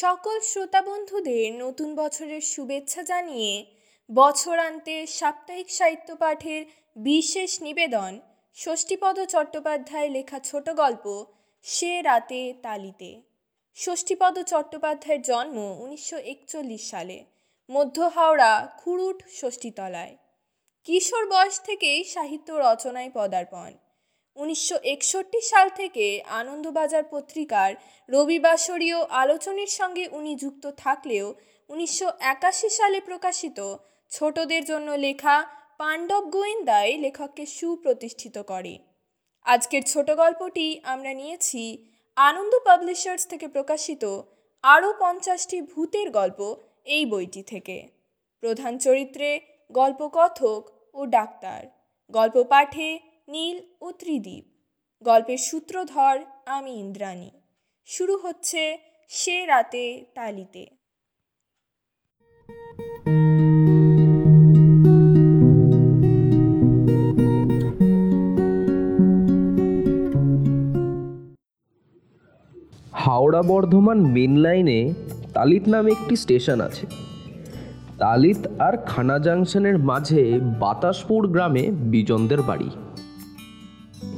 সকল শ্রোতা বন্ধুদের নতুন বছরের শুভেচ্ছা জানিয়ে বছরান্তে সাপ্তাহিক সাহিত্য পাঠের বিশেষ নিবেদন ষষ্ঠীপদ চট্টোপাধ্যায় লেখা ছোট গল্প সে রাতে তালিতে। ষষ্ঠীপদ চট্টোপাধ্যায়ের জন্ম উনিশশো একচল্লিশ সালে, মধ্য হাওড়া, খুরুট, ষষ্ঠীতলায়। কিশোর বয়স থেকেই সাহিত্য রচনায় পদার্পণ। উনিশশো একষট্টি সাল থেকে আনন্দবাজার পত্রিকার রবিবাসরীয় আলোচনীর সঙ্গে উনি যুক্ত থাকলেও উনিশশো একাশি সালে প্রকাশিত ছোটদের জন্য লেখা পাণ্ডব গোয়েন্দায় লেখককে সুপ্রতিষ্ঠিত করে। আজকের ছোট গল্পটি আমরা নিয়েছি আনন্দ পাবলিশার্স থেকে প্রকাশিত আরও পঞ্চাশটি ভূতের গল্প এই বইটি থেকে। প্রধান চরিত্রে গল্পকথক ও ডাক্তার। গল্প পাঠে নীল ও ত্রিদীপ। গল্পের সূত্রধর আমি ইন্দ্রাণী। শুরু হচ্ছে সে রাতে তালিতে। হাওড়া বর্ধমান মেন লাইনে তালিত নামে একটি স্টেশন আছে। তালিত আর খানা জাংশনের মাঝে বাতাসপুর গ্রামে বিজনদের বাড়ি।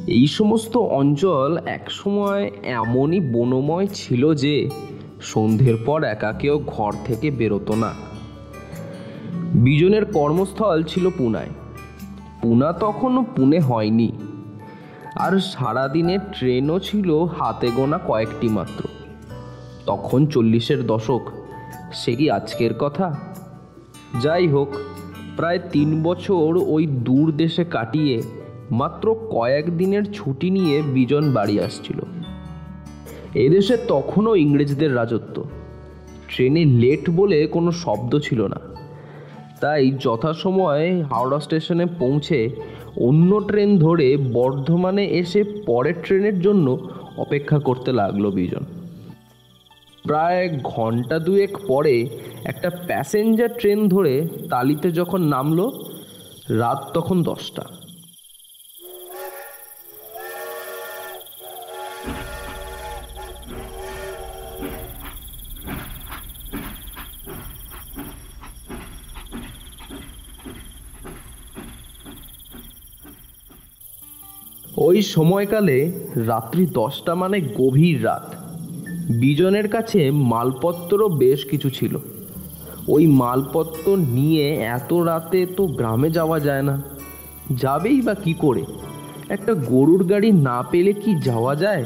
এই সমস্ত অঞ্চল একসময় এমনই বনময় ছিল যে সন্ধ্যের পর একা কেউ ঘর থেকে বেরোতো না। বিজনের কর্মস্থল ছিল পুনায়। পুনা তখনও পুনে হয়নি। আর সারাদিনের ট্রেনও ছিল হাতে গোনা কয়েকটি মাত্র। তখন চল্লিশের দশক, সে কি আজকের কথা? যাই হোক, প্রায় তিন বছর ওই দূর দেশে কাটিয়ে মাত্র কয়েক দিনের ছুটি নিয়ে বিজন বাড়ি আসছিল। এদেশে তখনও ইংরেজদের রাজত্ব। ট্রেনে লেট বলে কোনো শব্দ ছিল না। তাই যথাসময়ে হাওড়া স্টেশনে পৌঁছে অন্য ট্রেন ধরে বর্ধমানে এসে পরের ট্রেনের জন্য অপেক্ষা করতে লাগল বিজন। প্রায় ঘণ্টা দুয়েক পরে একটা প্যাসেঞ্জার ট্রেন ধরে তালিতে যখন নামলো, রাত তখন দশটা। সময়কালে রাত্রি দশটা মানে গভীর রাত। বিজনের কাছে মালপত্র বেশ কিছু ছিল। ওই মালপত্র নিয়ে এত রাতে তো গ্রামে যাওয়া যায় না। যাবেই বা কি করে? একটা গরুর গাড়ি না পেলে কি যাওয়া যায়?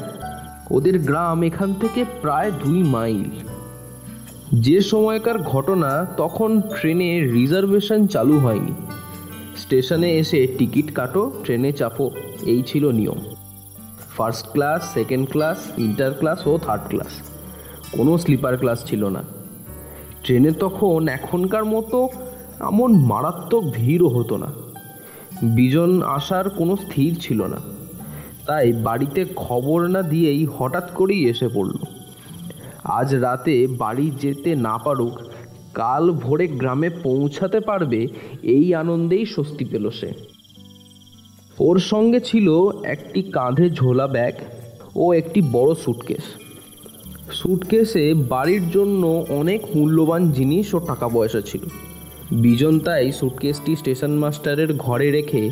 ওদের গ্রাম এখান থেকে প্রায় দুই মাইল। যে সময়কার ঘটনা, তখন ট্রেনে রিজার্ভেশন চালু হয়নি। স্টেশনে এসে টিকিট কাটো, ট্রেনে চাপো। এই ছিল নিয়ম। First class second class inter class ও থার্ড ক্লাস কোনো স্লিপার ক্লাস ছিল না। ট্রেনে তখন এখনকার মতো এমন মারাত্মক ভিড়ও হতো না। বিজন আসার কোনো স্থির ছিল না। তাই বাড়িতে খবর না দিয়েই হঠাৎ করেই এসে পড়ল। আজ রাতে বাড়ি যেতে না পারুক, কাল ভোরে গ্রামে পৌঁছাতে পারবে, এই আনন্দেই স্বস্তি পেল সে। ওর সঙ্গে ছিল একটি কাঁধে ঝোলা ব্যাগ ও একটি বড় সুটকেস সুটকেসে বাড়ির জন্য অনেক মূল্যবান জিনিস ও টাকা পয়সা ছিল। বিজন তাই সুটকেসটি স্টেশন মাস্টারের ঘরে রেখে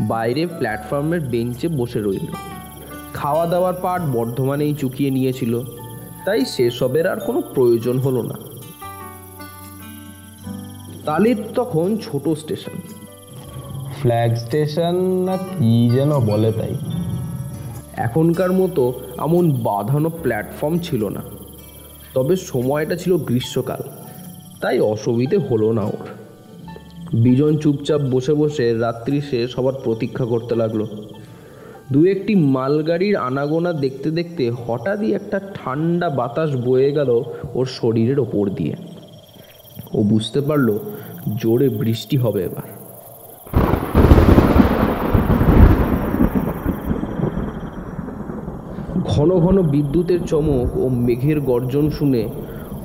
বাইরে প্ল্যাটফর্মের বেঞ্চে বসে রইল। খাওয়া দাওয়ার পাট বর্ধমানেই চুকিয়ে নিয়েছিল। তাই সেসবের আর কোনো প্রয়োজন হলো না। তালির তখন ছোট স্টেশন ফ্ল্যাগ স্টেশন না কি যেন বলে তাই। এখনকার মতো এমন বাঁধানো প্ল্যাটফর্ম ছিল না। তবে সময়টা ছিল গ্রীষ্মকাল, তাই অসুবিধে হলো না ওর। বিজন চুপচাপ বসে বসে রাত্রি শেষ হবার প্রতীক্ষা করতে লাগল। দু একটি মালগাড়ির আনাগোনা দেখতে দেখতে হঠাৎই একটা ঠান্ডা বাতাস বয়ে গেল ওর শরীরের ওপর দিয়ে। ও বুঝতে পারল জোরে বৃষ্টি হবে এবার। ঘন ঘন বিদ্যুতের চমক ও মেঘের গর্জন শুনে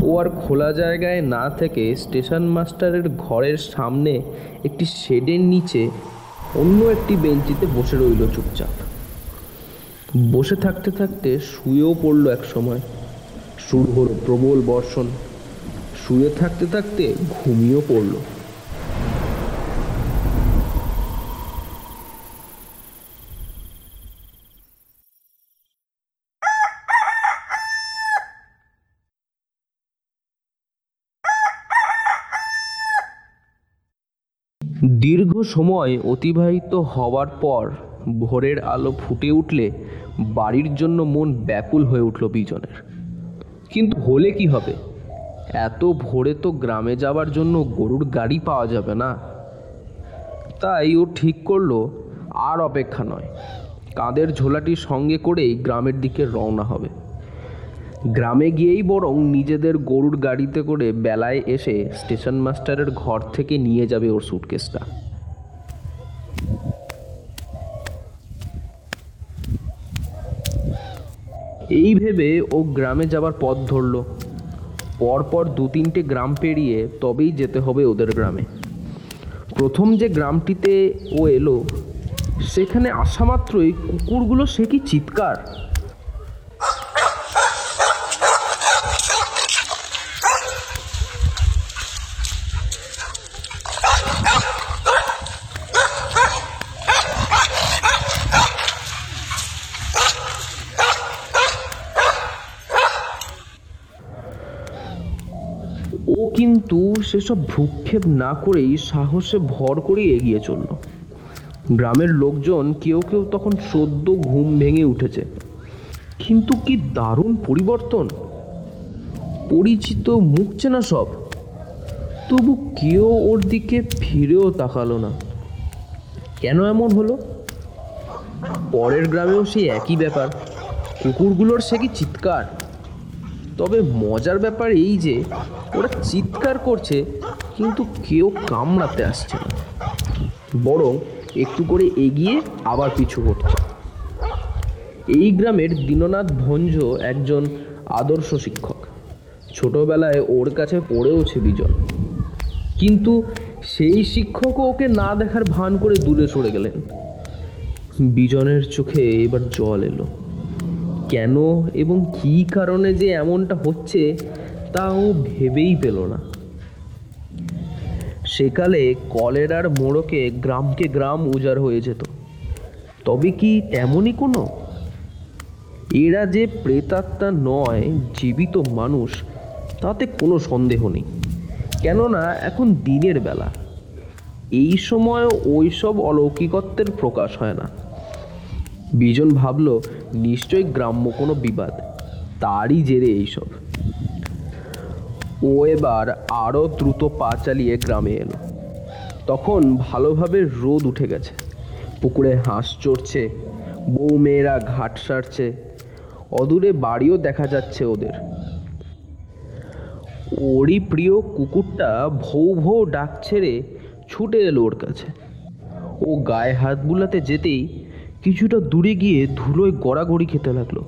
ও আর খোলা জায়গায় না থেকে স্টেশন মাস্টারের ঘরের সামনে একটি শেডের নিচে অন্য একটি বেঞ্চিতে বসে রইল চুপচাপ। বসে থাকতে থাকতে শুয়েও পড়ল এক সময়। শুরু হলো প্রবল বর্ষণ। শুয়ে থাকতে থাকতে ঘুমিয়েও পড়ল। দীর্ঘ সময় অতিবাহিত হওয়ার পর ভোরের আলো ফুটে উঠলে বাড়ির জন্য মন ব্যাকুল হয়ে উঠল বিজনের। কিন্তু হলে কি হবে? এত ভোরে তো গ্রামে যাওয়ার জন্য গরুর গাড়ি পাওয়া যাবে না। তাই ও ঠিক করল, আর অপেক্ষা নয়। কাঁধের ঝোলাটি সঙ্গে করেই গ্রামের দিকে রওনা হবে। গ্রামে গিয়েই বরং নিজেদের গরুর গাড়িতে করে বেলায় এসে স্টেশন মাস্টারের ঘর থেকে নিয়ে যাবে ওর সুটকেসটা এই ভেবে ও গ্রামে যাবার পথ ধরল। পরপর দু তিনটে গ্রাম পেরিয়ে তবেই যেতে হবে ওদের গ্রামে। প্রথম যে গ্রামটিতে ও এলো, সেখানে আসা মাত্রই কুকুরগুলো সে কি চিৎকার ও কিন্তু সেসব ভ্রুক্ষেপ না করেই সাহসে ভর করে এগিয়ে চলল। গ্রামের লোকজন কেউ কেউ তখন সদ্য ঘুম ভেঙে উঠেছে। কিন্তু কি দারুণ পরিবর্তন! পরিচিত মুখ চেনা সব। তবু কেউ ওর দিকে ফিরেও তাকালো না। কেন এমন হলো? পরের গ্রামেও সেই একই ব্যাপার। কুকুরগুলোর সে কি চিৎকার? তবে মজার ব্যাপার এই যে, ওরা চিৎকার করছে, কিন্তু কেউ কামড়াতে আসছে না। বরং একটু করে এগিয়ে আবার পিছু হটছে এই গ্রামের দীননাথ ভঞ্জ একজন আদর্শ শিক্ষক। ছোটবেলায় ওর কাছে পড়েওছে বিজন। কিন্তু সেই শিক্ষকও ওকে না দেখার ভান করে দূরে সরে গেলেন। বিজনের চোখে এবার জল এলো। কেন এবং কী কারণে যে এমনটা হচ্ছে তা ও ভেবেই পেল না। সেকালে কলেরার মোড়কে গ্রামকে গ্রাম উজাড় হয়ে যেত। তবে কি তেমনই কোনো? এরা যে প্রেতাত্মা নয়, জীবিত মানুষ, তাতে কোনো সন্দেহ নেই। কেননা এখন দিনের বেলা। এই সময় ওইসব অলৌকিকত্বের প্রকাশ হয় না। বিজন ভাবল নিশ্চয়ই গ্রাম্য কোনো বিবাদ। তারই জেরে এইসব। ও এবার আরও দ্রুত পা চালিয়ে গ্রামে এলো। তখন ভালোভাবে রোদ উঠে গেছে। পুকুরে হাঁস চড়ছে বউ মেয়েরা ঘাট সারছে, অদূরে বাড়িও দেখা যাচ্ছে ওদের। ওরই প্রিয় কুকুরটা ভৌ ভৌ ডাক ছেড়ে ছুটে এলো ওর কাছে। ও গায়ে হাত বুলাতে যেতেই কিছুটা দূরে গিয়ে ধুলোয় গড়াগড়ি খেতে লাগল।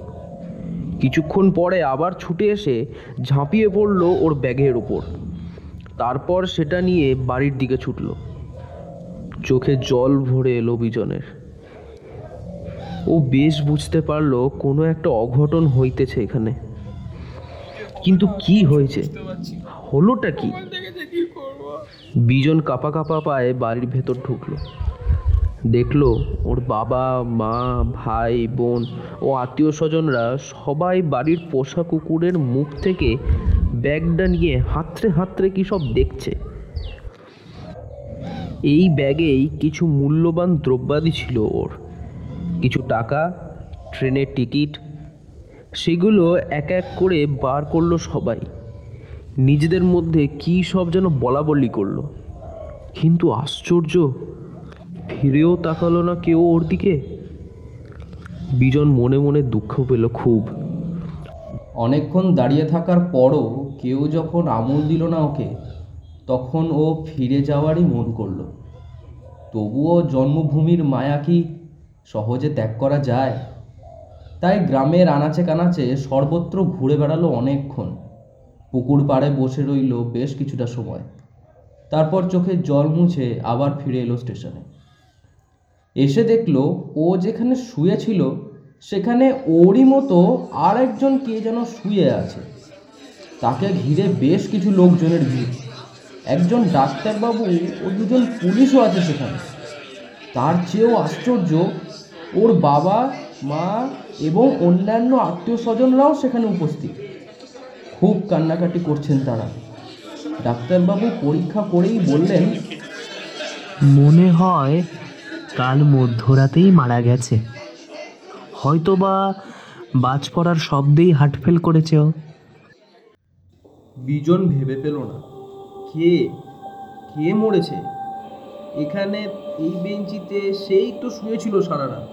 কিছুক্ষণ পরে আবার ছুটে এসে ঝাঁপিয়ে পড়ল ওর ব্যাগের ওপর তারপর সেটা নিয়ে বাড়ির দিকে ছুটলো। চোখে জল ভরে এলো বিজনের। ও বেশ বুঝতে পারল কোনো একটা অঘটন হইতেছে এখানে। কিন্তু কি হয়েছে? হলোটা কি? বিজন কাপা কাপা পায়ে বাড়ির ভেতর ঢুকলো। দেখল ওর বাবা, মা, ভাই, বোন ও আত্মীয় স্বজনরা সবাই বাড়ির পোষা কুকুরের মুখ থেকে ব্যাগটা নিয়ে হাতড়ে হাতড়ে কী সব দেখছে। এই ব্যাগেই কিছু মূল্যবান দ্রব্যাদি ছিল ওর। কিছু টাকা, ট্রেনের টিকিট, সেগুলো এক এক করে বার করল সবাই। নিজেদের মধ্যে কী সব যেন বলা বলি করল। কিন্তু আশ্চর্য ফিরেও তাকালো না কেউ ওর দিকে? বিজন মনে মনে দুঃখ পেল খুব। অনেকক্ষণ দাঁড়িয়ে থাকার পরও কেউ যখন আমল দিল না ওকে, তখন ও ফিরে যাওয়ারই মন করল। তবুও জন্মভূমির মায়া কি সহজে ত্যাগ করা যায়? তাই গ্রামের আনাচে কানাচে সর্বত্র ঘুরে বেড়ালো অনেকক্ষণ। পুকুর পাড়ে বসে রইল বেশ কিছুটা সময়। তারপর চোখে জল মুছে আবার ফিরে এলো স্টেশনে। এসে দেখল ও যেখানে শুয়েছিল সেখানে ওরই মতো আর একজন কে যেন শুয়ে আছে। তাকে ঘিরে বেশ কিছু লোকজনের ভিড়। একজন ডাক্তারবাবু ও দুজন পুলিশও আছে সেখানে। তার চেয়েও আশ্চর্য, ওর বাবা, মা এবং অন্যান্য আত্মীয় স্বজনরাও সেখানে উপস্থিত। খুব কান্নাকাটি করছেন তারা। ডাক্তারবাবু পরীক্ষা করেই বললেন, মনে হয় কাল মধ্যরাতেই মারা গেছে। হয়তো বা বাজ পড়ার শব্দেই হার্ট ফেল করেছে ও। বিজন ভেবে পেল না। কে? কে মরেছে? এখানে এই বেঞ্চিতে সেই তো শুয়েছিল সারা রাত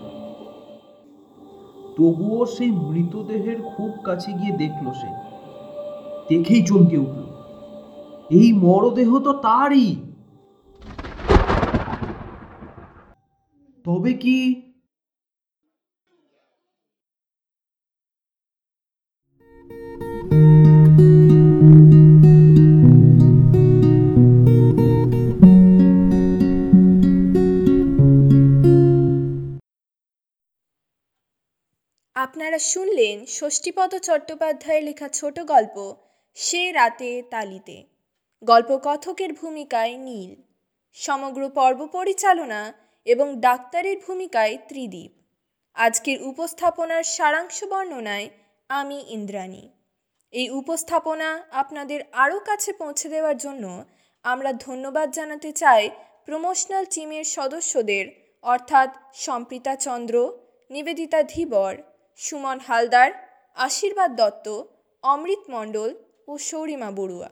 তবুও সেই মৃতদেহের খুব কাছে গিয়ে দেখল সে। দেখেই চমকে উঠল। এই মরদেহ তো তারই। তবে কি আপনারা শুনলেন ষষ্ঠীপদ চট্টোপাধ্যায়ের লেখা ছোট গল্প, সে রাতে তালিতে। গল্প কথকের ভূমিকায় নীল। সমগ্র পর্ব পরিচালনা এবং ডাক্তারের ভূমিকায় ত্রিদীপ। আজকের উপস্থাপনার সারাংশ বর্ণনায় আমি ইন্দ্রাণী। এই উপস্থাপনা আপনাদের আরও কাছে পৌঁছে দেওয়ার জন্য আমরা ধন্যবাদ জানাতে চাই প্রমোশনাল টিমের সদস্যদের, অর্থাৎ সম্প্রীতা চন্দ্র, নিবেদিতা ধীবর, সুমন হালদার, আশীর্বাদ দত্ত, অমৃত মণ্ডল ও সৌরিমা বড়ুয়া।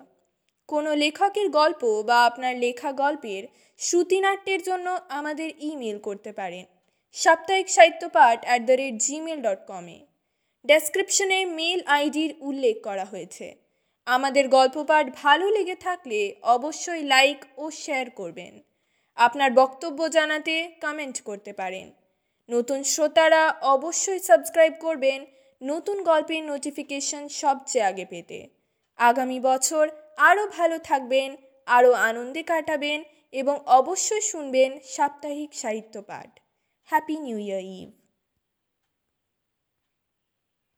কোনো লেখকের গল্প বা আপনার লেখা গল্পের শ্রুতিনাট্যের জন্য আমাদের ইমেল করতে পারেন। সাপ্তাহিক সাহিত্যপাঠ at the rate gmail dot কমে ডেসক্রিপশনে মেল আইডির উল্লেখ করা হয়েছে। আমাদের গল্প পাঠ ভালো লেগে থাকলে অবশ্যই লাইক ও শেয়ার করবেন। আপনার বক্তব্য জানাতে কমেন্ট করতে পারেন। নতুন শ্রোতারা অবশ্যই সাবস্ক্রাইব করবেন। নতুন গল্পের নোটিফিকেশন সবচেয়ে আগে পেতে। আগামী বছর আরও ভালো থাকবেন, আরও আনন্দে কাটাবেন এবং অবশ্যই শুনবেন সাপ্তাহিক সাহিত্য পাঠ। Happy new year eve